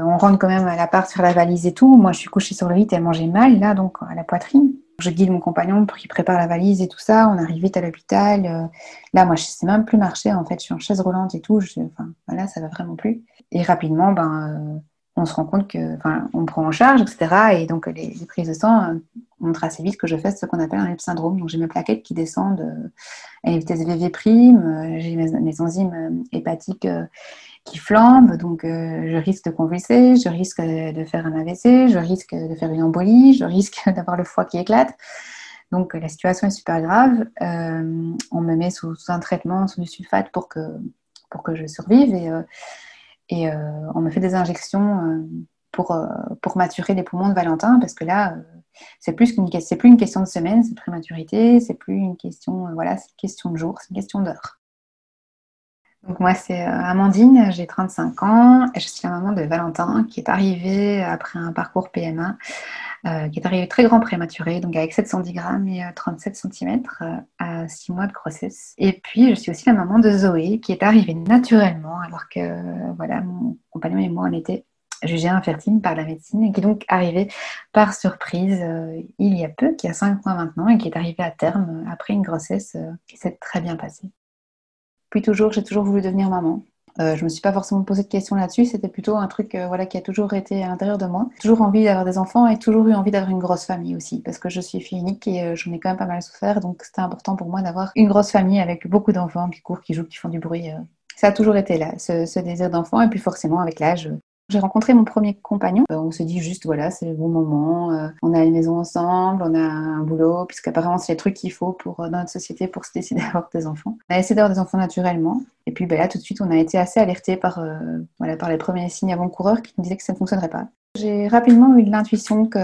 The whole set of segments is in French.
On rentre quand même à l'appart sur la valise et tout. Moi, je suis couchée sur le lit, elle mangeait mal, là, donc à la poitrine. Je guide mon compagnon pour qu'il prépare la valise et tout ça. On arrive vite à l'hôpital. Euh, là, moi, je sais même plus marcher. En fait, je suis en chaise roulante et tout. Je, enfin, voilà, ça va vraiment plus. Et rapidement, ben, euh, on se rend compte que, enfin, on prend en charge, etc. Et donc, les, prises de sang euh, montrent assez vite que je fais ce qu'on appelle un syndrome. Donc, j'ai mes plaquettes qui descendent à une vitesse VV. J'ai mes, enzymes hépatiques qui flambe, donc euh, je risque de convulser, je risque de faire un AVC, je risque de faire une embolie, je risque d'avoir le foie qui éclate. Donc la situation est super grave. Euh, on me met sous, un traitement, sous du sulfate pour que, pour que je survive et, euh, et on me fait des injections pour, pour maturer les poumons de Valentin parce que là, c'est plus, qu'une, plus une question de semaine, c'est prématurité, c'est plus une question, voilà, c'est une question de jour, c'est une question d'heure. Donc moi, c'est euh, Amandine, j'ai 35 ans et je suis la maman de Valentin qui est arrivé après un parcours PMA, euh, qui est arrivé très grand prématuré, donc avec 710 grammes et 37 euh, cm à 6 mois de grossesse. Et puis, je suis aussi la maman de Zoé qui est arrivée naturellement alors que voilà, mon compagnon et moi, on était jugés infertiles par la médecine et qui est donc arrivé par surprise il y a peu, qui a 5 mois maintenant et qui est arrivé à terme après une grossesse qui s'est très bien passée. Puis toujours, j'ai toujours voulu devenir maman. Euh, je me suis pas forcément posé de questions là-dessus. C'était plutôt un truc euh, voilà, qui a toujours été à l'intérieur de moi. Toujours envie d'avoir des enfants et toujours eu envie d'avoir une grosse famille aussi. Parce que je suis fille unique et euh, j'en ai quand même pas mal souffert. Donc c'était important pour moi d'avoir une grosse famille avec beaucoup d'enfants qui courent, qui jouent, qui font du bruit. Ça a toujours été là, ce, ce désir d'enfant. Et puis forcément, avec l'âge, j'ai rencontré mon premier compagnon. Euh, on se dit juste, voilà, c'est le bon moment. Euh, on a une maison ensemble, on a un boulot, puisqu'apparemment, c'est les trucs qu'il faut pour, euh, dans notre société pour se décider d'avoir des enfants. On a essayé d'avoir des enfants naturellement. Et puis ben là, tout de suite, on a été assez alerté par, voilà, par les premiers signes avant-coureurs qui nous disaient que ça ne fonctionnerait pas. J'ai rapidement eu l'intuition qu'il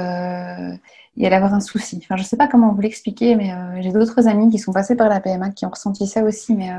y allait avoir un souci. Enfin, je ne sais pas comment vous l'expliquer, mais j'ai d'autres amis qui sont passés par la PMA qui ont ressenti ça aussi, mais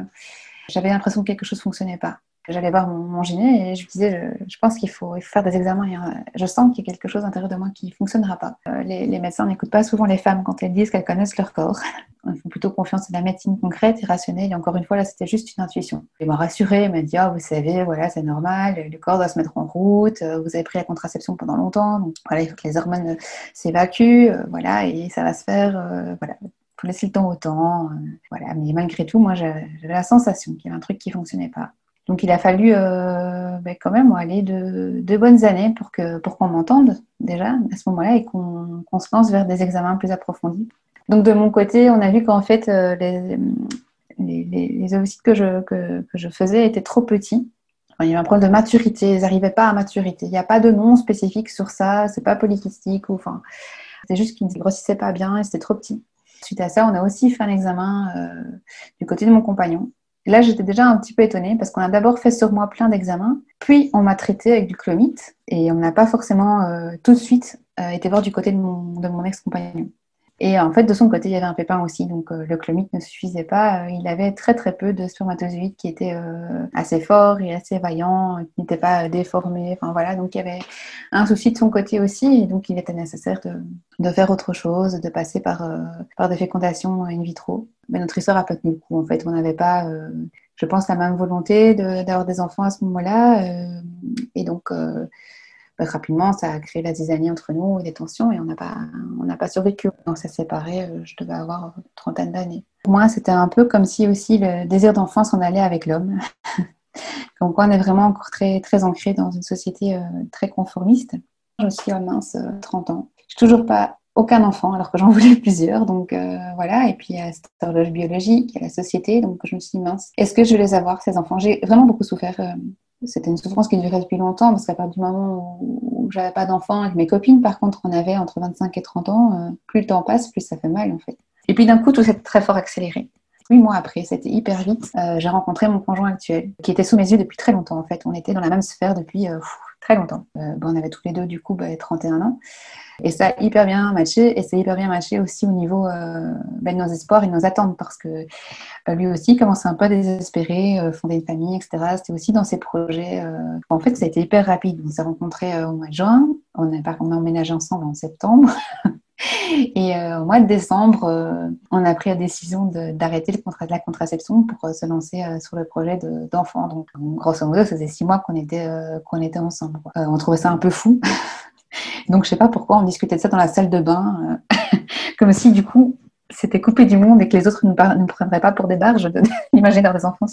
j'avais l'impression que quelque chose ne fonctionnait pas j'allais voir mon, mon, et je lui disais, je, pense qu'il faut, faire des examens. je sens qu'il y a quelque chose à l'intérieur de moi qui ne fonctionnera pas. Euh, les, médecins n'écoutent pas souvent les femmes quand elles disent qu'elles connaissent leur corps. Ils font plutôt confiance à la médecine concrète et rationnelle. Et encore une fois, là, c'était juste une intuition. Il m'a rassurée, il m'a dit, oh, vous savez, voilà, c'est normal, le corps doit se mettre en route, euh, vous avez pris la contraception pendant longtemps, donc voilà, il faut que les hormones s'évacuent, euh, voilà, et ça va se faire, voilà, faut laisser le temps au temps. voilà. Mais malgré tout, moi, j'avais la sensation qu'il y avait un truc qui fonctionnait pas. Donc il a fallu euh, ben, quand même aller de, bonnes années pour que pour qu'on m'entende déjà à ce moment-là et qu'on se lance vers des examens plus approfondis. Donc de mon côté, on a vu qu'en fait euh, les, les, ovocytes que je, que, je faisais étaient trop petits. il y avait un problème de maturité, ils n'arrivaient pas à maturité. Il n'y a pas de nom spécifique sur ça, c'est pas polykystique ou enfin, c'est juste qu'ils ne grossissaient pas bien et c'était trop petit. Suite à ça, on a aussi fait un examen euh, du côté de mon compagnon Là, j'étais déjà un petit peu étonnée parce qu'on a d'abord fait sur moi plein d'examens, puis on m'a traité avec du clomite et on n'a pas forcément euh, tout de suite euh, été voir du côté de mon ex-compagnon. Et en fait, de son côté, il y avait un pépin aussi, donc euh, le clomite ne suffisait pas. Il avait très très peu de spermatozoïdes qui étaient assez forts et assez vaillants, qui n'étaient pas déformés. Enfin voilà, donc il y avait un souci de son côté aussi, et donc il était nécessaire de, de faire autre chose, de passer par, par des fécondations in vitro. Mais notre histoire a pas tenu le coup. En fait, on n'avait pas, je pense, la même volonté d'avoir des enfants à ce moment-là, et donc rapidement, ça a créé la zizanie entre nous et des tensions et on n'a pas, on pas survécu. On s'est séparés, euh, je devais avoir une trentaine d'années. Pour moi, c'était un peu comme si aussi le désir d'enfant s'en allait avec l'homme. Donc, on est vraiment encore très, très ancré dans une société euh, très conformiste. Je suis à mince, 30 euh, ans. Je n'ai toujours pas aucun enfant alors que j'en voulais plusieurs. Donc voilà, et puis il y a cette horloge biologique, il y a la société, donc je me suis dit mince. Est-ce que je vais les avoir, ces enfants? J'ai vraiment beaucoup souffert c'était une souffrance qui durait depuis longtemps parce qu'à partir du moment où j'avais pas d'enfant avec mes copines, par contre, on avait entre 25 et 30 ans, euh, plus le temps passe, plus ça fait mal en fait. Et puis d'un coup, tout s'est très fort accéléré. Huit mois après, c'était hyper vite, euh, j'ai rencontré mon conjoint actuel, qui était sous mes yeux depuis très longtemps en fait. On était dans la même sphère depuis euh, très longtemps. on avait tous les deux du coup 31 bah, ans. Et ça a hyper bien matché. Et c'est hyper bien matché aussi au niveau euh, ben, de nos espoirs et de nos attentes parce que euh, lui aussi commençait un peu à désespérer, euh, fonder une famille, etc. C'était aussi dans ses projets. En fait, ça a été hyper rapide. On s'est rencontrés au mois de juin. On a, emménagé ensemble en septembre. Et euh, au mois de décembre, euh, on a pris la décision d'arrêter de la contraception pour euh, se lancer sur le projet d'enfant. Donc, grosso modo, ça faisait six mois qu'on était, qu'on était ensemble. on trouvait ça un peu fou. Donc, je sais pas pourquoi on discutait de ça dans la salle de bain, comme si du coup, c'était coupé du monde et que les autres ne nous, prendraient pas pour des barges de l'imaginaire des enfants.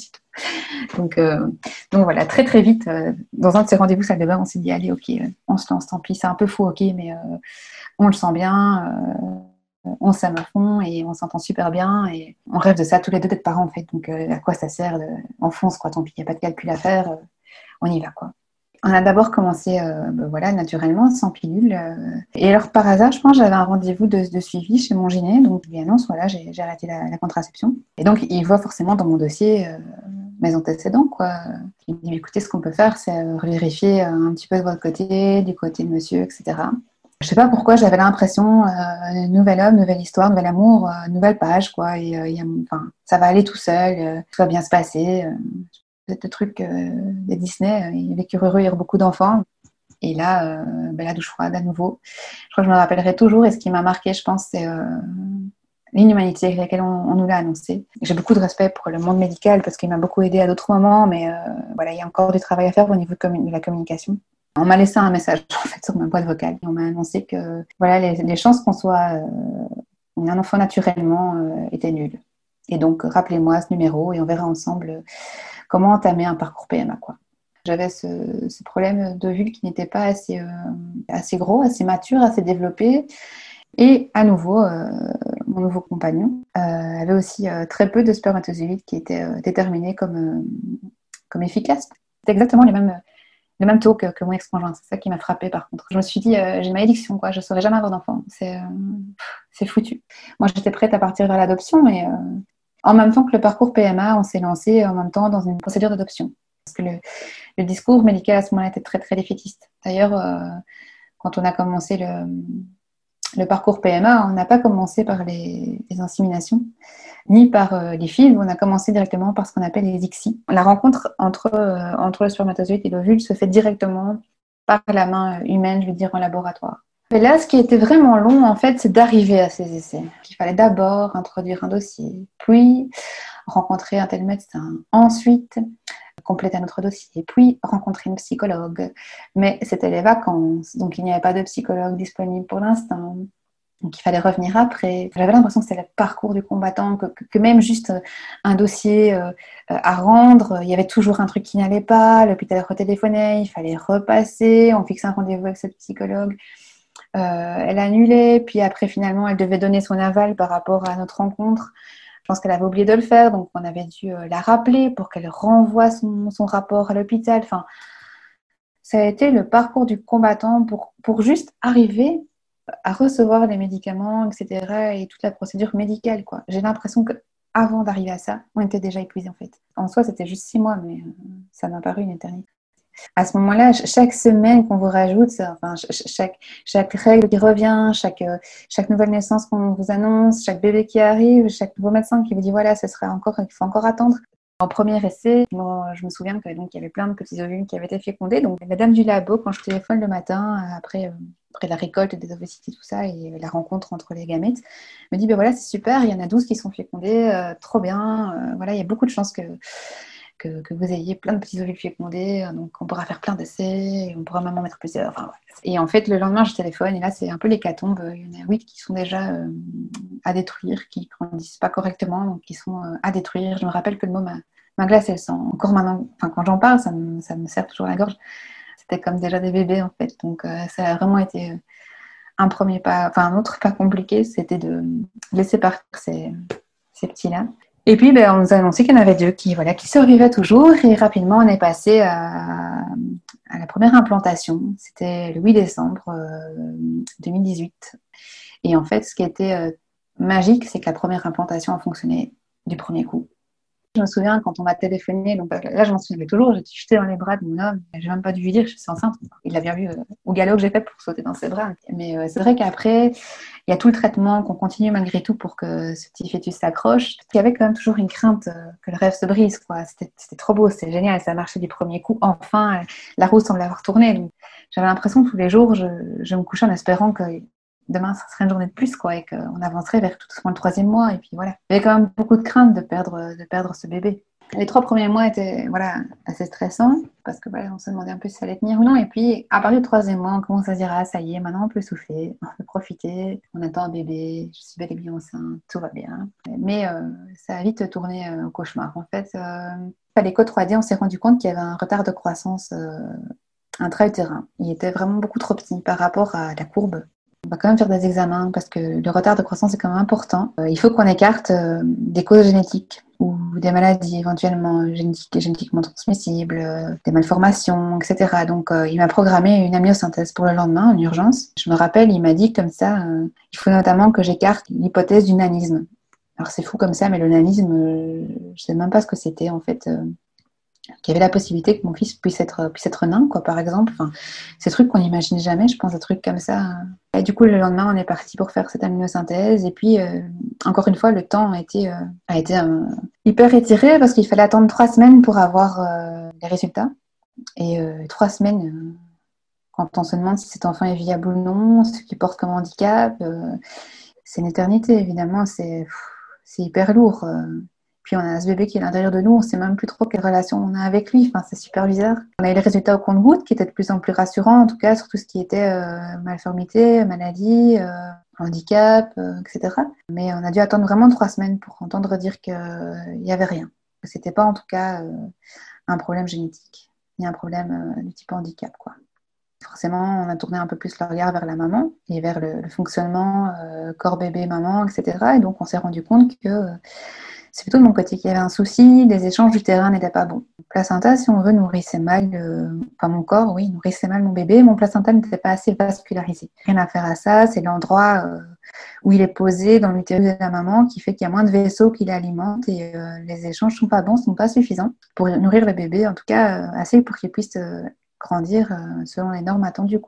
Donc, donc voilà, très très vite, dans un de ces rendez-vous salle de bain, on s'est dit, allez, ok, on se lance, tant pis, c'est un peu fou, ok, mais on le sent bien, euh, on s'aime à fond et on s'entend super bien et on rêve de ça tous les deux d'être parents en fait. Donc euh, à quoi ça sert de... On fonce quoi, tant pis, il n'y a pas de calcul à faire, euh, on y va quoi. On a d'abord commencé ben voilà, naturellement, sans pilule. et alors, par hasard, je pense, j'avais un rendez-vous de, suivi chez mon gyné. Donc, je lui annonce, voilà, j'ai arrêté la, contraception. Et donc, il voit forcément dans mon dossier mes antécédents. Quoi. Il me dit, écoutez, ce qu'on peut faire, c'est vérifier un petit peu de votre côté, du côté de monsieur, etc. Je sais pas pourquoi j'avais l'impression, euh, nouvel homme, nouvelle histoire, nouvel amour, euh, nouvelle page, quoi. Et euh, enfin, ça va aller tout seul, euh, tout va bien se passer. Le truc des Disney, il a vécu heureux, il y beaucoup d'enfants. Et là, ben, la douche froide à nouveau. Je crois que je me rappellerai toujours. Et ce qui m'a marqué, je pense, c'est l'inhumanité avec laquelle on, nous l'a annoncé. J'ai beaucoup de respect pour le monde médical parce qu'il m'a beaucoup aidé à d'autres moments, mais voilà, il y a encore du travail à faire au niveau de la communication. On m'a laissé un message sur ma boîte vocale. on m'a annoncé que voilà les, chances qu'on soit euh, un enfant naturellement euh, étaient nulles. Et donc rappelez-moi ce numéro et on verra ensemble euh, comment entamer un parcours PMA quoi. J'avais ce, problème de vulve qui n'était pas assez, assez gros, assez mature, assez développé. Et à nouveau, mon nouveau compagnon avait aussi très peu de spermatozoïdes qui étaient déterminés comme, comme efficaces. C'est exactement les mêmes le même taux que, mon ex-conjoint. C'est ça qui m'a frappé par contre. Je me suis dit, euh, j'ai une malédiction, quoi. je ne saurais jamais avoir d'enfant. C'est euh, foutu. Moi, j'étais prête à partir vers l'adoption euh, en même temps que le parcours PMA, on s'est lancé en même temps dans une procédure d'adoption. Parce que le, discours médical à ce moment-là était très, très défaitiste. D'ailleurs, quand on a commencé le, le parcours PMA, on n'a pas commencé par les, inséminations, ni par euh, les fils, on a commencé directement par ce qu'on appelle les ICSI. La rencontre entre, euh, entre le spermatozoïde et l'ovule se fait directement par la main humaine, je veux dire, en laboratoire. Et là, ce qui était vraiment long, en fait, c'est d'arriver à ces essais. Il fallait d'abord introduire un dossier, puis rencontrer un tel médecin, ensuite compléter notre dossier, puis rencontrer une psychologue. Mais c'était les vacances, donc il n'y avait pas de psychologue disponible pour l'instant. Donc il fallait revenir après. J'avais l'impression que c'était le parcours du combattant, que, même juste euh, un dossier euh, à rendre, il y avait toujours un truc qui n'allait pas, l'hôpital retéléphonait, il fallait repasser, on fixait un rendez-vous avec cette psychologue. Euh, elle annulait, puis après finalement elle devait donner son aval par rapport à notre rencontre. Je pense qu'elle avait oublié de le faire, donc on avait dû euh, la rappeler pour qu'elle renvoie son, rapport à l'hôpital. Enfin, ça a été le parcours du combattant pour, pour juste arriver à recevoir les médicaments, etc. et toute la procédure médicale. Quoi. J'ai l'impression que avant d'arriver à ça, on était déjà épuisé en fait. En soi, c'était juste six mois, mais euh, ça m'a paru une éternité à ce moment-là, chaque semaine qu'on vous rajoute, enfin, chaque, chaque règle qui revient, chaque, euh, chaque nouvelle naissance qu'on vous annonce, chaque bébé qui arrive, chaque nouveau médecin qui vous dit voilà, ce serait encore, il faut encore attendre. En premier essai, je me souviens qu'il y avait plein de petits ovules qui avaient été fécondés. Donc, la dame du labo, quand je téléphone le matin, après, euh, après la récolte des ovocytes et tout ça, et la rencontre entre les gamètes, me dit ben voilà, c'est super, il y en a 12 qui sont fécondés, euh, trop bien. voilà, il y a beaucoup de chances que que, vous ayez plein de petits ovules fécondés, euh, donc on pourra faire plein d'essais, on pourra même en mettre plusieurs. Et en fait, le lendemain, je téléphone, et là, c'est un peu l'hécatombe. Il y en a huit qui sont déjà euh, à détruire, qui ne grandissent pas correctement, donc qui sont euh, à détruire. Je me rappelle que le mot m'a glacé le sang. Encore maintenant, enfin, quand j'en parle, ça me, ça me serre toujours la gorge. C'était comme déjà des bébés, en fait. Donc, ça a vraiment été un premier pas, enfin, un autre pas compliqué, c'était de laisser partir ces, ces petits-là. Et puis, ben, on nous a annoncé qu'il y en avait deux qui, voilà, qui survivaient toujours. Et rapidement, on est passé à, la première implantation. C'était le 8 décembre 2018. Euh, et en fait, ce qui était euh, magique, c'est que la première implantation a fonctionné du premier coup. Je me souviens quand on m'a téléphoné, donc là je m'en souviens toujours, j'étais jetée dans les bras de mon homme, j'ai même pas dû lui dire que je suis enceinte. Il l'a bien vu euh, au galop que j'ai fait pour sauter dans ses bras. Mais euh, c'est vrai qu'après, il y a tout le traitement qu'on continue malgré tout pour que ce petit fœtus s'accroche. Il y avait quand même toujours une crainte euh, que le rêve se brise. C'était trop beau, c'était génial, ça marchait du premier coup. Enfin, la roue semble avoir tourné. J'avais l'impression tous les jours, je, je, me couchais en espérant que demain, ça serait une journée de plus, quoi, et qu'on avancerait vers tout doucement le troisième mois. Et puis voilà. Avait quand même beaucoup de crainte de perdre, de perdre ce bébé. Les trois premiers mois étaient voilà, assez stressants parce que on se demandait un peu si ça allait tenir ou non. Et puis, à partir du troisième mois, on commence à se dire Ah, ça y est, maintenant on peut souffler, on peut profiter, on attend un bébé, je suis bel et bien enceinte, tout va bien. Mais euh, ça a vite tourné euh, au cauchemar. En fait, euh, à l'écho 3D, on s'est rendu compte qu'il y avait un retard de croissance intra-utérin. Il était vraiment beaucoup trop petit par rapport à la courbe on va quand même faire des examens parce que le retard de croissance est quand même important. Euh, il faut qu'on écarte euh, des causes génétiques ou des maladies éventuellement génétiques génétiquement transmissibles, euh, des malformations, etc. Donc, il m'a programmé une amyosynthèse pour le lendemain en urgence. Je me rappelle, il m'a dit comme ça, il faut notamment que j'écarte l'hypothèse du nanisme. Alors, c'est fou comme ça, mais le nanisme, je sais même pas ce que c'était en fait qu'il y avait la possibilité que mon fils puisse être, puisse être nain, quoi, par exemple. Enfin, ces trucs qu'on n'imagine jamais, je pense, des trucs comme ça. Et du coup, le lendemain, on est parti pour faire cette aminosynthèse. Et puis, euh, encore une fois, le temps a été, euh, a été euh, hyper étiré parce qu'il fallait attendre trois semaines pour avoir les résultats. Et trois semaines, quand on se demande si cet enfant est viable ou non, ce qu'il porte comme handicap, c'est une éternité, évidemment. C'est hyper lourd. Puis on a ce bébé qui est à l'intérieur de nous, on ne sait même plus trop quelle relation on a avec lui. Enfin, c'est super bizarre. On a eu les résultats au compte-gouttes qui étaient de plus en plus rassurants, en tout cas sur tout ce qui était euh, malformité, maladie, euh, handicap, euh, etc. Mais on a dû attendre vraiment trois semaines pour entendre dire qu'il n'y avait rien. Que c'était pas en tout cas un problème génétique, ni un problème du type handicap, quoi forcément, on a tourné un peu plus le regard vers la maman et vers le, fonctionnement corps bébé maman, etc. Et donc, on s'est rendu compte que c'est plutôt de mon côté qu'il y avait un souci, des échanges du terrain n'étaient pas bons. placenta, si on veut, nourrissait mal, euh, enfin mon corps, oui, nourrissait mal mon bébé. Mon placenta n'était pas assez vascularisé. Rien à faire à ça, c'est l'endroit euh, où il est posé dans l'utérus de la maman qui fait qu'il y a moins de vaisseaux qui l'alimentent et euh, les échanges sont pas bons, sont pas suffisants pour nourrir le bébé, en tout cas assez pour qu'il puisse grandir selon les normes attendues.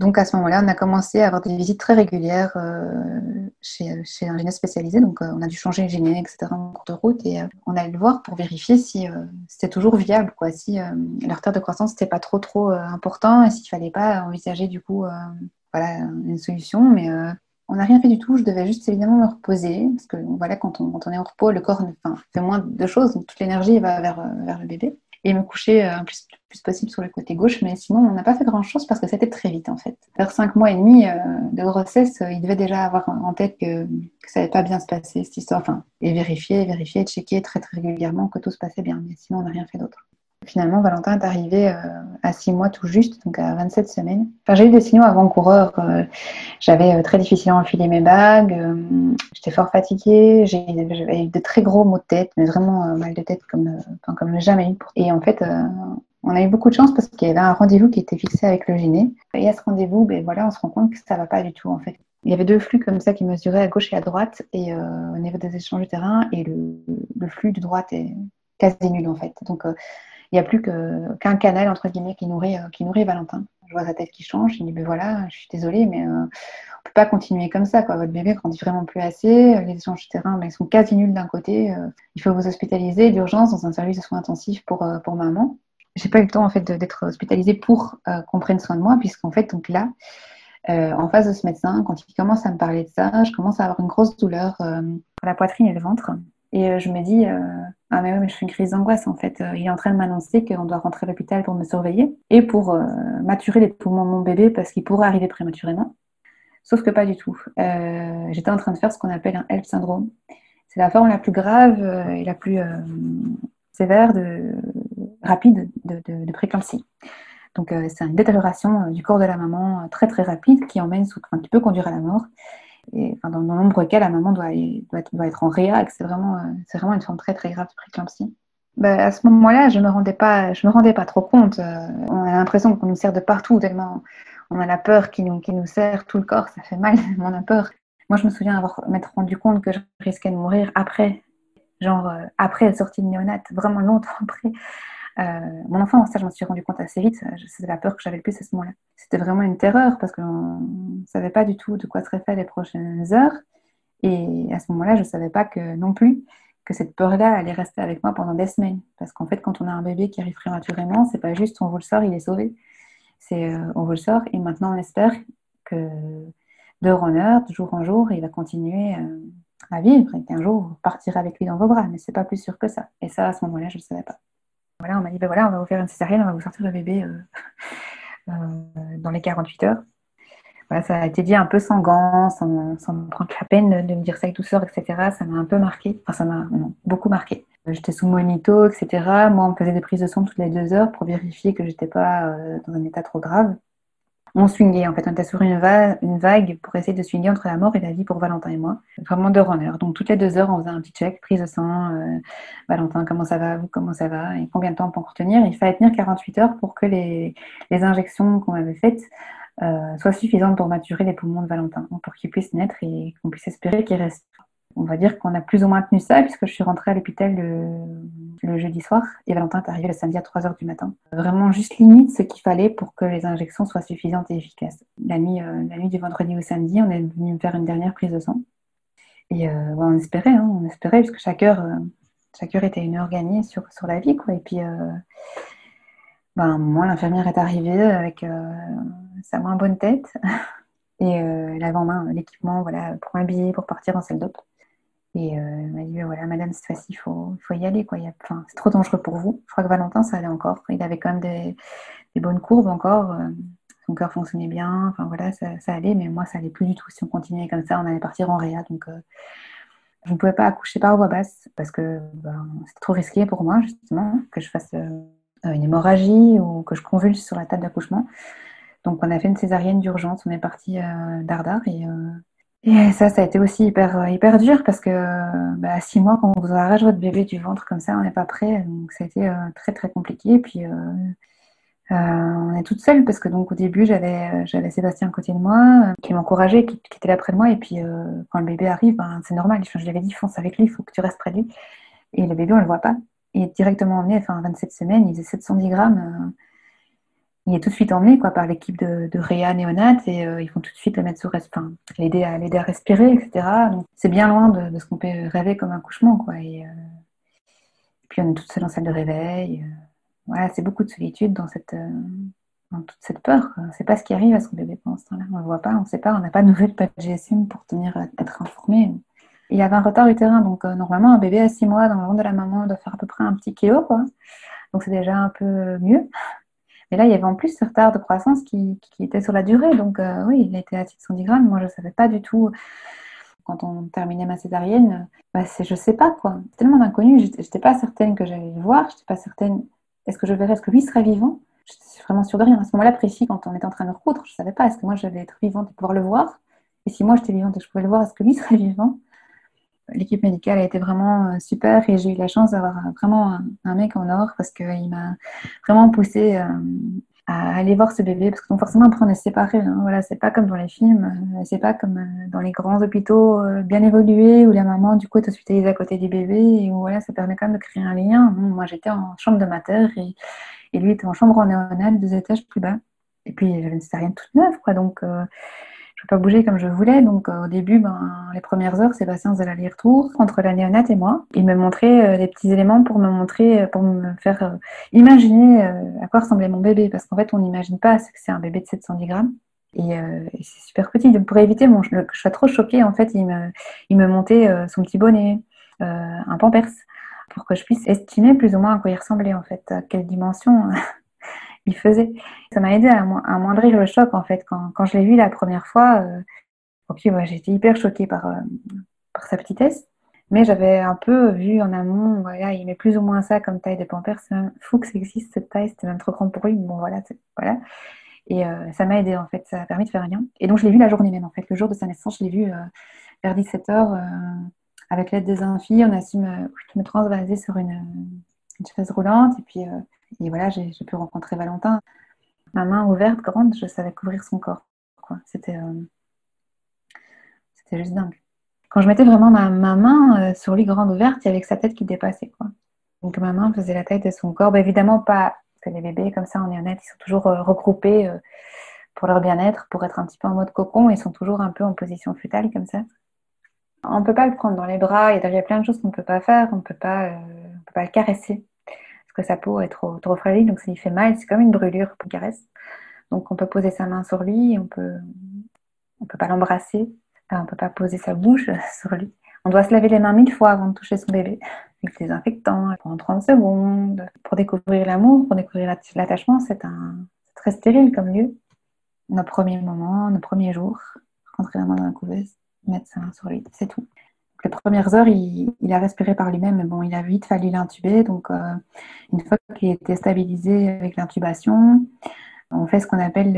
Donc à ce moment-là, on a commencé à avoir des visites très régulières euh, chez, chez, un gynécologue spécialisé. Donc euh, on a dû changer le etc. en cours de route et euh, on allait le voir pour vérifier si c'était toujours viable, quoi, si leur retard de croissance n'était pas trop trop important et s'il fallait pas envisager du coup voilà, une solution. Mais on n'a rien fait du tout. Je devais juste évidemment me reposer parce que voilà, quand on, est en repos, le corps fait moins de choses, donc toute l'énergie va vers, vers le bébé et me coucher euh, plus, possible sur le côté gauche. Mais sinon, on n'a pas fait grand-chose parce que c'était très vite en fait. Vers cinq mois et demi euh, de grossesse, euh, il devait déjà avoir en tête que, ça n'allait pas bien se passer cette histoire. Enfin, et vérifier, vérifier, checker très très régulièrement que tout se passait bien. Mais sinon, on n'a rien fait d'autre. Finalement, Valentin est arrivé euh, à 6 mois tout juste, donc à 27 semaines. J'ai eu des signaux avant-coureurs. Euh, j'avais euh, très difficilement enfilé mes bagues, j'étais fort fatiguée, j'avais eu de très gros maux de tête, mais vraiment mal de tête comme, comme jamais eu. Et en fait, on a eu beaucoup de chance parce qu'il y avait un rendez-vous qui était fixé avec le gyné. Et à ce rendez-vous, ben, voilà, on se rend compte que ça ne va pas du tout en fait. Il y avait deux flux comme ça qui mesuraient à gauche et à droite, et au niveau des échanges du terrain, et le flux de droite est quasi nul en fait. Donc il n'y a plus qu'un canal, entre guillemets, qui nourrit, euh, qui nourrit Valentin. Je vois sa tête qui change, il dit, ben voilà, je suis désolée, mais euh, on ne peut pas continuer comme ça. Votre bébé grandit vraiment plus assez, les échanges terrain ben, sont quasi nuls d'un côté. Euh, il faut vous hospitaliser d'urgence dans un service de soins intensifs pour, pour maman. J'ai pas eu le temps en fait d'être hospitalisée pour qu'on prenne soin de moi, puisqu'en fait, donc là, en face de ce médecin, quand il commence à me parler de ça, je commence à avoir une grosse douleur à la poitrine et le ventre. Et euh, je me dis, euh, ah mais oui, mais je fais une crise d'angoisse en fait. Euh, il est en train de m'annoncer qu'on doit rentrer à l'hôpital pour me surveiller et pour maturer les poumons de mon bébé parce qu'il pourrait arriver prématurément. Sauf que pas du tout. J'étais en train de faire ce qu'on appelle un HELP syndrome. C'est la forme la plus grave et la plus sévère, de, rapide de, de, préclampsie. Donc c'est une détérioration du corps de la maman très très rapide qui emmène, qui peut conduire à la mort dans de nombreux cas, la maman doit, doit, doit être, en réa, c'est vraiment, euh, c'est vraiment une forme très très grave de préclampsie. Bah, à ce moment-là, je me me rendais pas trop compte. Euh, on a l'impression qu'on nous sert de partout tellement on a la peur qui nous, qui nous serre tout le corps, ça fait mal, on a peur. Moi, je me souviens avoir m'être rendu compte que je risquais de mourir après, genre euh, après la sortie de néonat, vraiment longtemps après. Euh, mon enfant, ça, je m'en suis rendu compte assez vite. C'est la peur que j'avais le plus à ce moment-là. C'était vraiment une terreur parce qu'on ne savait pas du tout de quoi seraient faites les prochaines heures. Et à ce moment-là, je ne savais pas que non plus que cette peur-là allait rester avec moi pendant des semaines. Parce qu'en fait, quand on a un bébé qui arrive prématurément, c'est pas juste on vous le sort, il est sauvé. C'est euh, on vous le sort et maintenant on espère que de runner, de jour en jour, il va continuer euh, à vivre et qu'un jour, vous partirez avec lui dans vos bras. Mais c'est pas plus sûr que ça. Et ça, à ce moment-là, je ne savais pas. Voilà, on m'a dit, ben voilà, on va vous faire une césarienne, on va vous sortir le bébé dans les 48 heures ça a été dit un peu sans gants, sans, me prendre la peine de me dire ça avec douceur, etc. Ça m'a un peu marqué. Enfin, ça m'a beaucoup marqué. J'étais sous monito, etc. Moi, on me faisait des prises de son toutes les deux heures pour vérifier que j'étais pas euh, dans un état trop grave. On swingait, en fait, on était sur une, vague pour essayer de swinguer entre la mort et la vie pour Valentin et moi. Vraiment de runner. Donc, toutes les deux heures, on faisait un petit check, prise de sang. Euh, Valentin, comment ça va Vous, comment ça va Et combien de temps on peut encore tenir Il fallait tenir 48 heures pour que les, injections qu'on avait faites euh, soit suffisante pour maturer les poumons de Valentin, pour qu'il puisse naître et qu'on puisse espérer qu'il reste. On va dire qu'on a plus ou moins tenu ça puisque je suis rentrée à l'hôpital le, jeudi soir et Valentin est arrivé le samedi à 3h du matin. Vraiment juste limite ce qu'il fallait pour que les injections soient suffisantes et efficaces. La nuit, euh, la nuit du vendredi au samedi, on est venu me faire une dernière prise de sang. Et euh, on espérait, hein, on espérait puisque chaque heure, chaque heure était une heure gagnée sur, sur la vie. Quoi. Et puis, moi, l'infirmière est arrivée avec sa moins bonne tête. Et euh, elle avait en main l'équipement voilà, pour m'habiller, pour partir en salle d'op. Et euh, elle m'a dit voilà, madame, cette fois-ci, il faut, faut, y aller. Quoi. C'est trop dangereux pour vous. Je crois que Valentin, ça allait encore. Il avait quand même des, bonnes courbes encore. Euh, son cœur fonctionnait bien. Enfin, voilà, ça, ça, allait. Mais moi, ça allait plus du tout. Si on continuait comme ça, on allait partir en réa. Donc, euh, je ne pouvais pas accoucher par voie basse parce que ben, c'était trop risqué pour moi, justement, que je fasse une hémorragie ou que je convulse sur la table d'accouchement. Donc on a fait une césarienne d'urgence, on est parti dardard et, et ça, ça a été aussi hyper, euh, hyper dur parce que bah, à six mois, quand vous arrache votre bébé du ventre comme ça, on n'est pas prêt. Donc ça a été très très compliqué. Et puis on est toute seule parce que donc au début j'avais j'avais Sébastien à côté de moi qui m'encourageait, qui, était là près de moi. Et puis quand le bébé arrive, ben, c'est normal. Je lui avais dit fonce avec lui, il faut que tu restes près de lui. Et le bébé on le voit pas. Est directement emmené, enfin 27 semaines, il faisait 710 grammes il est tout de suite emmené quoi, par l'équipe de, Réa Néonat et euh, ils vont tout de suite le mettre sous l'aider à à respirer, etc. C'est bien loin de, ce qu'on peut rêver comme un couchement, quoi. Et, euh, puis on est toute seule en salle de réveil. Euh, voilà, c'est beaucoup de solitude dans cette dans toute cette peur. On ne sait pas ce qui arrive à son bébé pendant ce temps-là. On ne le voit pas, on ne sait pas, on n'a pas de nouvelles, pas de GSM pour tenir être informé. Il y avait un retard utérin, donc normalement un bébé à 6 mois dans le ventre de la maman doit faire à peu près un petit kilo, quoi. Donc c'est déjà un peu mieux. Et là, il y avait en plus ce retard de croissance qui, était sur la durée. Donc, euh, oui, il était à 610 grammes. Moi, je ne savais pas du tout. Quand on terminait ma césarienne, bah, je ne sais pas quoi. C'est tellement d'inconnu. Je n'étais pas certaine que j'allais le voir. Je n'étais pas certaine. Est-ce que je verrais Est-ce que lui serait vivant? Je suis vraiment sûre de rien. À ce moment-là précis, quand on était en train de recoudre, je ne savais pas. Est-ce que moi, j'allais être vivante et pouvoir le voir? Et si moi, j'étais vivante et que je pouvais le voir, est-ce que lui serait vivant? L'équipe médicale a été vraiment euh, super et j'ai eu la chance d'avoir vraiment un, mec en or parce qu'il m'a vraiment poussé euh, à aller voir ce bébé parce que forcément après on est séparés hein. voilà c'est pas comme dans les films euh, c'est pas comme dans les grands hôpitaux bien évolués où la maman du coup est hospitalisée à côté du bébé et où voilà ça permet quand même de créer un lien. Moi j'étais en chambre de mater et, et lui était en chambre en néonate deux étages plus bas. Et puis j'avais une césarienne toute neuve quoi. Donc pas bouger comme je voulais. Donc euh, au début, ben, les premières heures, Sébastien faisait l'aller-retour entre la néonate et moi. Il me montrait euh, des petits éléments pour me montrer, euh, pour me faire imaginer à quoi ressemblait mon bébé. Parce qu'en fait, on n'imagine pas que c'est un bébé de 710 grammes. Et, c'est super petit. Donc pour éviter mon, que je sois trop choquée, en fait, il me, il me montait son petit bonnet, un pampers, pour que je puisse estimer plus ou moins à quoi il ressemblait, en fait, à quelle dimension il faisait. Ça m'a aidé à, à le choc en fait. Quand, quand je l'ai vu la première fois, euh, ok, ouais, j'étais hyper choquée par, euh, par sa petitesse. Mais j'avais un peu vu en amont, voilà, il met plus ou moins ça comme taille de pampers. C'est fou que ça existe cette taille, c'était même trop grand pour lui. Bon voilà, voilà. Et euh, ça m'a aidé en fait, ça a permis de faire un lien. Et donc je l'ai vu la journée même en fait, le jour de sa naissance, je l'ai vu vers 17h avec l'aide des infis. On a su me, me transvaser sur une, une chaise roulante et puis et voilà, j'ai pu rencontrer Valentin. Ma main ouverte, grande, je savais couvrir son corps. C'était euh, juste dingue. Quand je mettais vraiment ma, main euh, sur lui grande ouverte, il y avait sa tête qui dépassait. Quoi. Donc ma main faisait la taille de son corps. Bah, évidemment, pas que les bébés comme ça en néonate, ils sont toujours euh, regroupés pour leur bien-être, pour être un petit peu en mode cocon. Ils sont toujours un peu en position fœtale comme ça. On ne peut pas le prendre dans les bras. Il y a plein de choses qu'on ne peut pas faire. On ne peut pas le caresser que sa peau est trop, fragile, donc ça lui fait mal, c'est comme une brûlure pour caresse. Donc on peut poser sa main sur lui, on peut, On peut pas l'embrasser. On ne peut pas poser sa bouche sur lui. On doit se laver les mains mille fois avant de toucher son bébé. Avec des infectants, pendant 30 secondes. Pour découvrir l'amour, pour découvrir l'attachement, c'est un... très stérile comme lieu. Nos premiers moments, nos premiers jours, rentrer la main dans la couveuse, mettre ça sur lui, c'est tout. Les premières heures, il, a respiré par lui-même, mais bon, il a vite fallu l'intuber. Donc, euh, une fois qu'il était stabilisé avec l'intubation, on fait ce qu'on appelle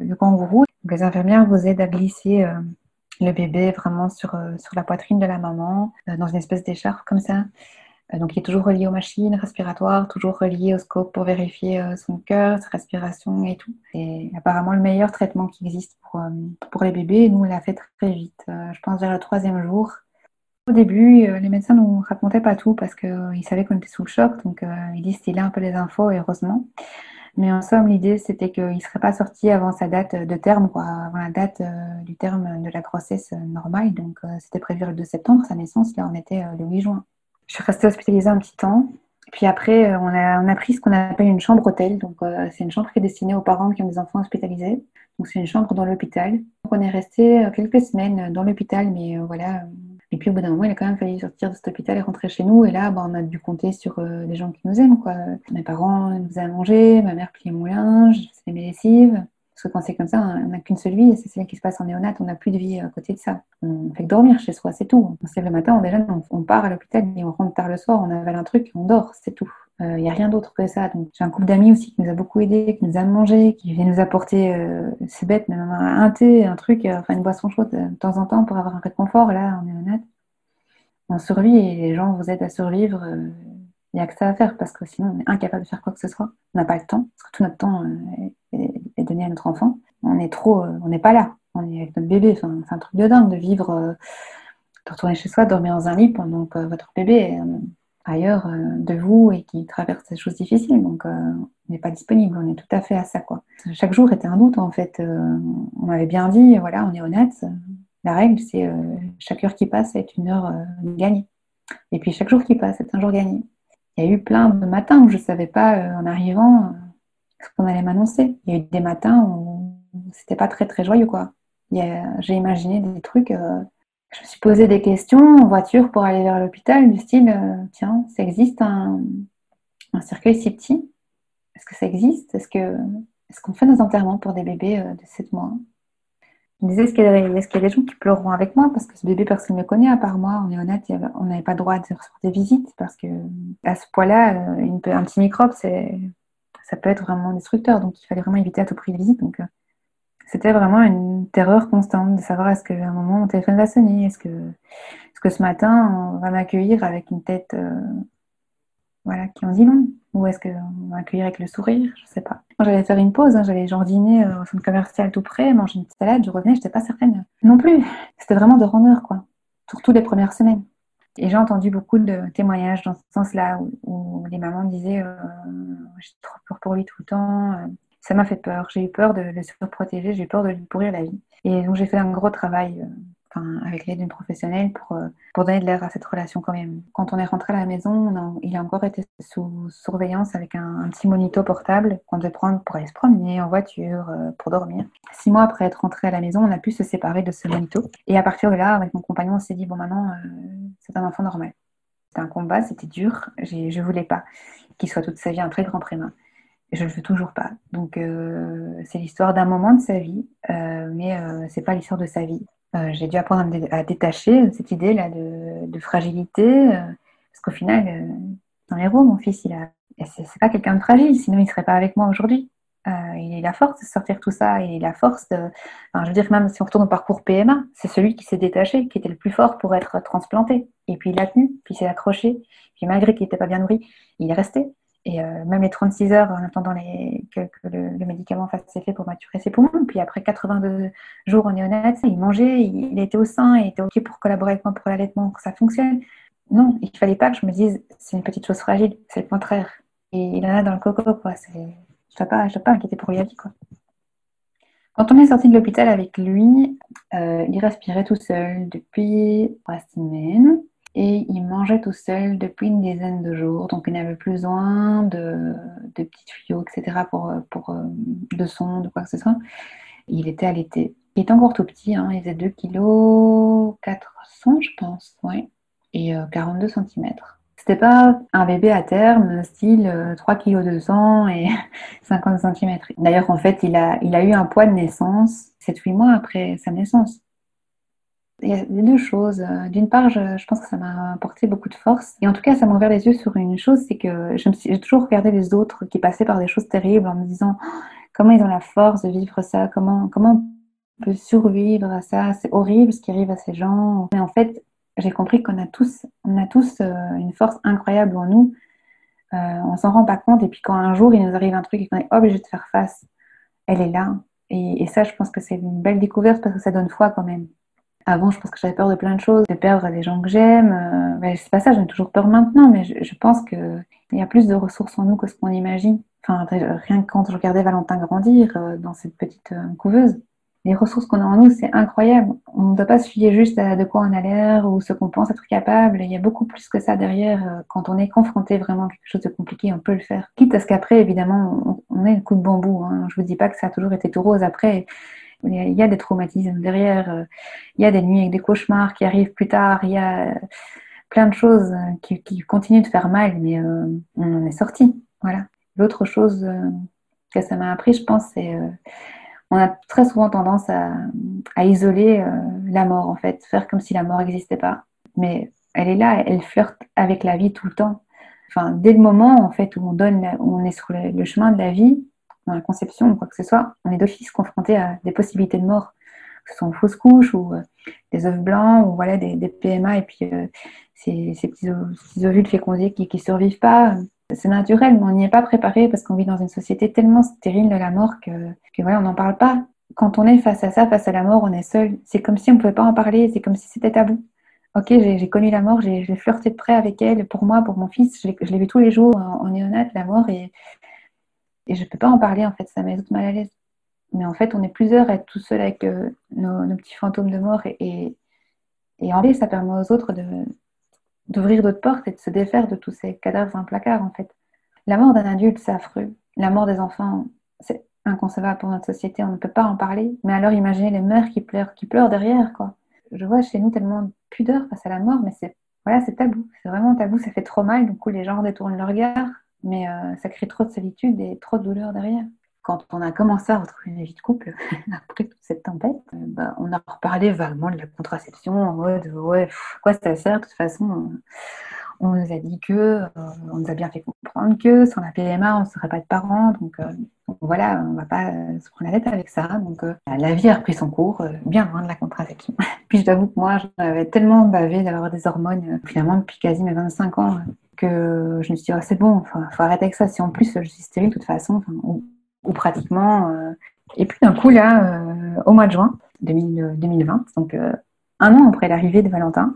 le, kangourou. les infirmières vous aident à glisser euh, le bébé vraiment sur, euh, sur la poitrine de la maman, dans une espèce d'écharpe comme ça. donc il est toujours relié aux machines respiratoires, toujours relié au scope pour vérifier son cœur, sa respiration et tout. C'est apparemment le meilleur traitement qui existe pour, pour les bébés. nous, on l'a fait très vite. je pense vers le troisième jour. Au début, les médecins ne nous racontaient pas tout parce qu'ils savaient qu'on était sous le choc, donc ils distillaient un peu les infos, heureusement. Mais en somme, l'idée, c'était qu'il ne serait pas sorti avant sa date de terme, avant la date euh, du terme de la grossesse normale. Donc, euh, c'était prévu le 2 septembre, sa naissance, là, on était euh, le 8 juin. Je suis restée hospitalisée un petit temps. Puis après, on a, on a pris ce qu'on appelle une chambre hôtel. Donc, c'est une chambre qui est destinée aux parents qui ont des enfants hospitalisés. Donc, c'est une chambre dans l'hôpital. Donc, on est resté quelques semaines dans l'hôpital, mais voilà, et puis au bout d'un moment, il a quand même fallu sortir de cet hôpital et rentrer chez nous. Et là, bah, on a dû compter sur euh, les gens qui nous aiment. Quoi. Mes parents nous faisaient à manger, ma mère pliait mon linge, je faisais mes lessives. Parce que quand c'est comme ça, on n'a qu'une seule vie, et c'est celle qui se passe en néonat, on n'a plus de vie à côté de ça. On fait que dormir chez soi, c'est tout. On se lève le matin, on déjeune, on, part à l'hôpital et on rentre tard le soir, on avale un truc, on dort, c'est tout. Il euh, n'y a rien d'autre que ça. Donc j'ai un couple d'amis aussi qui nous a beaucoup aidés, qui nous a mangé, qui vient nous apporter, euh, c'est bête, mais même un thé, un truc, enfin une boisson chaude de temps en temps pour avoir un réconfort. Là, on est honnête on survit et les gens vous aident à survivre, il euh, n'y a que ça à faire parce que sinon on est incapable de faire quoi que ce soit. On n'a pas le temps, parce que tout notre temps euh, est, donné à notre enfant. On est trop, euh, on n'est pas là. On est avec notre bébé. c'est un truc de dingue de vivre, de retourner chez soi, dormir dans un lit pendant que votre bébé ailleurs de vous et qui traverse des choses difficiles. Donc on n'est pas disponible. On est tout à fait à ça quoi. Chaque jour était un doute en fait. on m'avait bien dit, voilà, on est honnête la règle, c'est euh, chaque heure qui passe est une heure euh, gagnée. Et puis chaque jour qui passe est un jour gagné. Il y a eu plein de matins où je ne savais pas euh, en arrivant ce qu'on allait m'annoncer. Il y a eu des matins où c'était pas très très joyeux quoi. J'ai imaginé des trucs. Je me suis posé des questions en voiture pour aller vers l'hôpital du style tiens, ça existe un, un cercueil si petit? Est-ce que ça existe? Est-ce que est-ce qu'on fait des enterrements pour des bébés de 7 mois? Je me disais, est-ce qu'il y, a des gens qui pleureront avec moi? Parce que ce bébé, personne ne le connaît à part moi. On est honnête, on n'avait pas le droit de faire des visites parce que à ce point-là, euh, un petit microbe, ça peut être vraiment destructeur. Donc il fallait vraiment éviter à tout prix les visites. Euh, c'était vraiment une terreur constante de savoir est-ce qu'à un moment mon téléphone va sonner Est-ce que, est que ce matin on va m'accueillir avec une tête euh, voilà, qui en dit non Ou est-ce qu'on va accueillir avec le sourire? Je sais pas. J'allais faire une pause, hein, j'allais genre dîner euh, au centre commercial tout près, manger une salade, je revenais, je n'étais pas certaine non plus. C'était vraiment de rondeur, quoi. Surtout les premières semaines. Et j'ai entendu beaucoup de témoignages dans ce sens-là, où, les mamans disaient euh, J'ai trop peur pour lui tout le temps. Euh, ça m'a fait peur. J'ai eu peur de le surprotéger, j'ai eu peur de lui pourrir la vie. Et donc j'ai fait un gros travail avec l'aide d'une professionnelle pour, euh, pour donner de l'air à cette relation quand même. Quand on est rentré à la maison, il a encore été sous surveillance avec un, petit monito portable qu'on devait prendre pour aller se promener en voiture, euh, pour dormir. Six mois après être rentré à la maison, on a pu se séparer de ce monito. Et à partir de là, avec mon compagnon, on s'est dit, bon maintenant, euh, c'est un enfant normal. C'était un combat, c'était dur, je voulais pas qu'il soit toute sa vie un très grand prémat. Je ne le veux toujours pas. Donc, c'est l'histoire d'un moment de sa vie, mais c'est pas l'histoire de sa vie. Euh, j'ai dû apprendre à, détacher cette idée-là de, fragilité, euh, parce qu'au final, euh, dans les roues, mon fils, il a, c'est pas quelqu'un de fragile, sinon il serait pas avec moi aujourd'hui. il a la force de sortir tout ça, il a la force de, je veux dire même si on retourne au parcours PMA, c'est celui qui s'est détaché, qui était le plus fort pour être transplanté. Et puis il a tenu, puis il s'est accroché, puis malgré qu'il n'était pas bien nourri, il est resté. Et euh, même les 36 heures en attendant que, le, médicament fasse effet pour maturer ses poumons. Puis après 82 jours en néonat, il mangeait, il, était au sein, il était OK pour collaborer avec moi pour l'allaitement, que ça fonctionne. Non, il ne fallait pas que je me dise c'est une petite chose fragile, c'est le contraire. Et il en a dans le coco, quoi. Je ne dois, pas, pas inquiéter pour lui à vie, quoi. Quand on est sorti de l'hôpital avec lui, euh, il respirait tout seul depuis trois semaines et il mangeait tout seul depuis une dizaine de jours, donc il n'avait plus besoin de, petits tuyaux, etc., pour, pour, euh, de sonde, de quoi que ce soit. Il était allaité. Il est encore tout petit, hein, il faisait 2 kg 400 je pense, ouais, et 42 cm. C'était pas un bébé à terme, style 3 kg 200 et 50 cm. D'ailleurs, en fait, il a, il a eu un poids de naissance 7-8 mois après sa naissance. Il y a deux choses. D'une part, je, pense que ça m'a apporté beaucoup de force. Et en tout cas, ça m'a ouvert les yeux sur une chose, c'est que j'ai toujours regardé les autres qui passaient par des choses terribles en me disant oh, comment ils ont la force de vivre ça, comment, comment on peut survivre à ça? C'est horrible ce qui arrive à ces gens. Mais en fait, j'ai compris qu'on a tous, on a tous euh, une force incroyable en nous. Euh, on s'en rend pas compte. Et puis quand un jour il nous arrive un truc et qu'on est obligé de faire face, elle est là. Et, ça, je pense que c'est une belle découverte parce que ça donne foi quand même. Avant, je pense que j'avais peur de plein de choses, de perdre les gens que j'aime. Euh, ben, c'est pas ça, j'ai toujours peur maintenant, mais je, pense qu'il y a plus de ressources en nous que ce qu'on imagine. Enfin, rien que quand je regardais Valentin grandir euh, dans cette petite couveuse, les ressources qu'on a en nous, c'est incroyable. On ne doit pas se fier juste à de quoi on a l'air ou ce qu'on pense être capable. Il y a beaucoup plus que ça derrière. Euh, quand on est confronté vraiment à quelque chose de compliqué, on peut le faire. Quitte à ce qu'après, évidemment, on ait un coup de bambou. Hein. Je vous dis pas que ça a toujours été tout rose après. Il y a des traumatismes derrière. Euh, il y a des nuits avec des cauchemars qui arrivent plus tard. Il y a plein de choses qui, continuent de faire mal, mais euh, on en est sorti. Voilà. L'autre chose que ça m'a appris, je pense, c'est on a très souvent tendance à, isoler euh, la mort, en fait, faire comme si la mort n'existait pas. Mais elle est là, elle flirte avec la vie tout le temps. Enfin, dès le moment en fait où on donne, on est sur le, chemin de la vie, dans la conception ou quoi que ce soit, on est d'office confronté à des possibilités de mort, que ce soit une fausse couche ou euh, des œufs blancs ou voilà des, PMA et puis euh, ces, petits, ovules fécondés qui ne survivent pas. C'est naturel, mais on n'y est pas préparé parce qu'on vit dans une société tellement stérile de la mort que, voilà, on n'en parle pas. Quand on est face à ça, face à la mort, on est seul. C'est comme si on ne pouvait pas en parler, c'est comme si c'était tabou. Ok, j'ai connu la mort, j'ai flirté de près avec elle, pour moi, pour mon fils, je l'ai vu tous les jours en, néonate, la mort, et, et je ne peux pas en parler, en fait, ça met tout mal à l'aise. Mais en fait, on est plusieurs à être tout seul avec euh, nos, petits fantômes de mort, et, en fait, ça permet aux autres d'ouvrir d'autres portes et de se défaire de tous ces cadavres le placard, en fait. La mort d'un adulte, c'est affreux. La mort des enfants, c'est inconcevable pour notre société, on ne peut pas en parler. Mais alors, imaginez les mères qui pleurent, qui pleurent derrière, quoi. Je vois chez nous tellement de pudeur face à la mort, mais c'est voilà, c'est tabou. C'est vraiment tabou, ça fait trop mal. Du coup, les gens détournent leur regard, mais euh, ça crée trop de solitude et trop de douleur derrière. Quand on a commencé à retrouver une vie de couple, après toute cette tempête, euh, bah, on a reparlé vaguement de la contraception en mode ouais, quoi ça sert De toute façon, on nous a dit que, euh, on nous a bien fait comprendre que sans la PMA, on ne serait pas de parents. Donc, euh, voilà, on ne va pas se prendre la tête avec ça. Donc la vie a repris son cours, bien loin de la contraception. Puis je t'avoue que moi, j'avais tellement bavé d'avoir des hormones, finalement, depuis quasi mes 25 ans, que je me suis dit, oh, c'est bon, il faut arrêter avec ça. Si en plus je suis stérile de toute façon, ou pratiquement. Euh, et puis d'un coup, là, euh, au mois de juin 2020, donc euh, un an après l'arrivée de Valentin,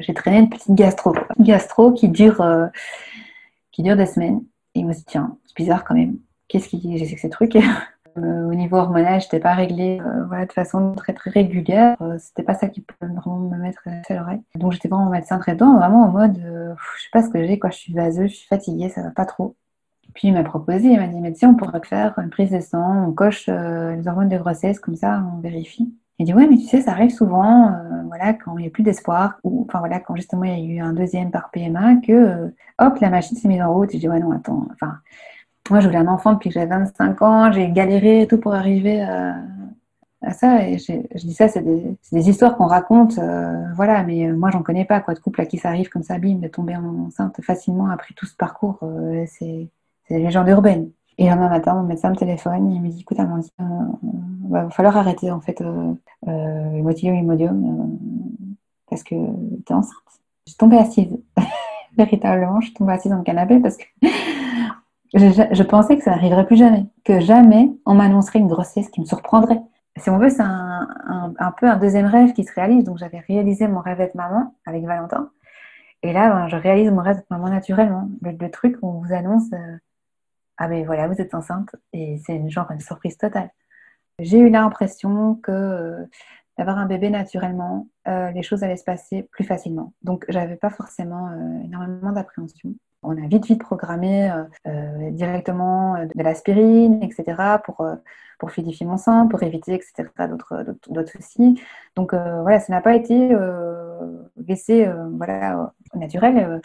j'ai traîné une petite gastro. Une gastro qui dure, qui dure des semaines. Et je me dit, tiens, c'est bizarre quand même. Qu'est-ce qui j'ai que ces trucs Au niveau hormonal, je n'étais pas réglée voilà, de façon très très régulière. c'était pas ça qui peut vraiment me mettre à l'oreille. Donc j'étais vraiment médecin traitant, vraiment en mode, je sais pas ce que j'ai, quoi. Je suis vaseuse, je suis fatiguée, ça va pas trop. Puis il m'a proposé, il m'a dit, mais tiens, on pourrait faire une prise de sang, on coche euh, les hormones de grossesse, comme ça, on vérifie. Il dit, ouais, mais tu sais, ça arrive souvent, euh, voilà, quand il n'y a plus d'espoir, ou enfin voilà, quand justement il y a eu un deuxième par PMA, que euh, hop, la machine s'est mise en route. Je dis, ouais, non, attends, enfin, moi je voulais un enfant depuis que j'avais 25 ans, j'ai galéré et tout pour arriver à, ça. Et je, dis ça, c'est des, histoires qu'on raconte, voilà, mais moi j'en connais pas, quoi, de couple à qui ça arrive comme ça, bim, de tomber enceinte facilement après tout ce parcours, c'est des légendes urbaines. Et le matin, mon médecin me téléphone, il me dit, écoute Amandine, il euh, va falloir arrêter en fait euh, euh, le euh, parce que tu es enceinte. Je suis tombée assise, véritablement, je suis tombée assise dans le canapé parce que je, pensais que ça n'arriverait plus jamais, que jamais on m'annoncerait une grossesse qui me surprendrait. Si on veut, c'est un, peu un deuxième rêve qui se réalise. Donc j'avais réalisé mon rêve d'être maman avec Valentin. Et là, ben, je réalise mon rêve d'être maman naturellement. Le, truc où on vous annonce ah mais voilà, vous êtes enceinte et c'est une genre une surprise totale. J'ai eu l'impression que euh, d'avoir un bébé naturellement, euh, les choses allaient se passer plus facilement. Donc j'avais pas forcément euh, énormément d'appréhension. On a vite, vite programmé directement de l'aspirine, etc., pour, pour fluidifier mon sang, pour éviter, etc., d'autres soucis. Donc voilà, ça n'a pas été laissé voilà, naturel.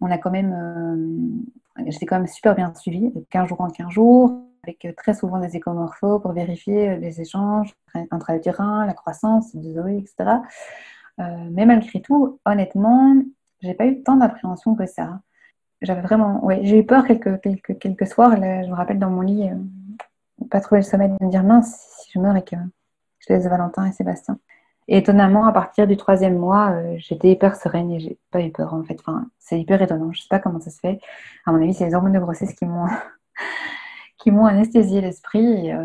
on a quand même, j'étais quand même super bien suivie, 15 jours en 15 jours, avec très souvent des écomorphos pour vérifier les échanges intra-utérins, la croissance de Zoé, etc. mais malgré tout, honnêtement, j'ai pas eu tant d'appréhension que ça. J'avais vraiment, ouais, j'ai eu peur quelques, quelques, quelques soirs. Je me rappelle dans mon lit, euh, pas trouver le sommeil de me dire mince si je meurs et que je laisse Valentin et Sébastien. Et étonnamment, à partir du troisième mois, euh, j'étais hyper sereine et j'ai pas eu peur en fait. Enfin, c'est hyper étonnant. Je sais pas comment ça se fait. À mon avis, c'est les hormones de grossesse qui m'ont qui m'ont anesthésié l'esprit, et, euh,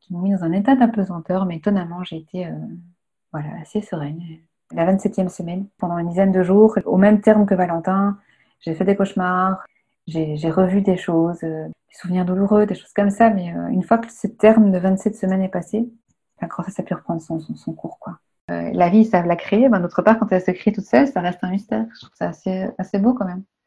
qui m'ont mis dans un état d'apesanteur. Mais étonnamment, j'ai été voilà assez sereine la 27e semaine, pendant une dizaine de jours, au même terme que Valentin. J'ai fait des cauchemars, j'ai revu des choses, euh, des souvenirs douloureux, des choses comme ça, mais euh, une fois que ce terme de 27 semaines est passé, la grossesse a pu reprendre son, son, cours. Quoi. Euh, la vie, ça la créer. Ben, D'autre part, quand elle se crée toute seule, ça reste un mystère. Je trouve ça assez, assez beau quand même.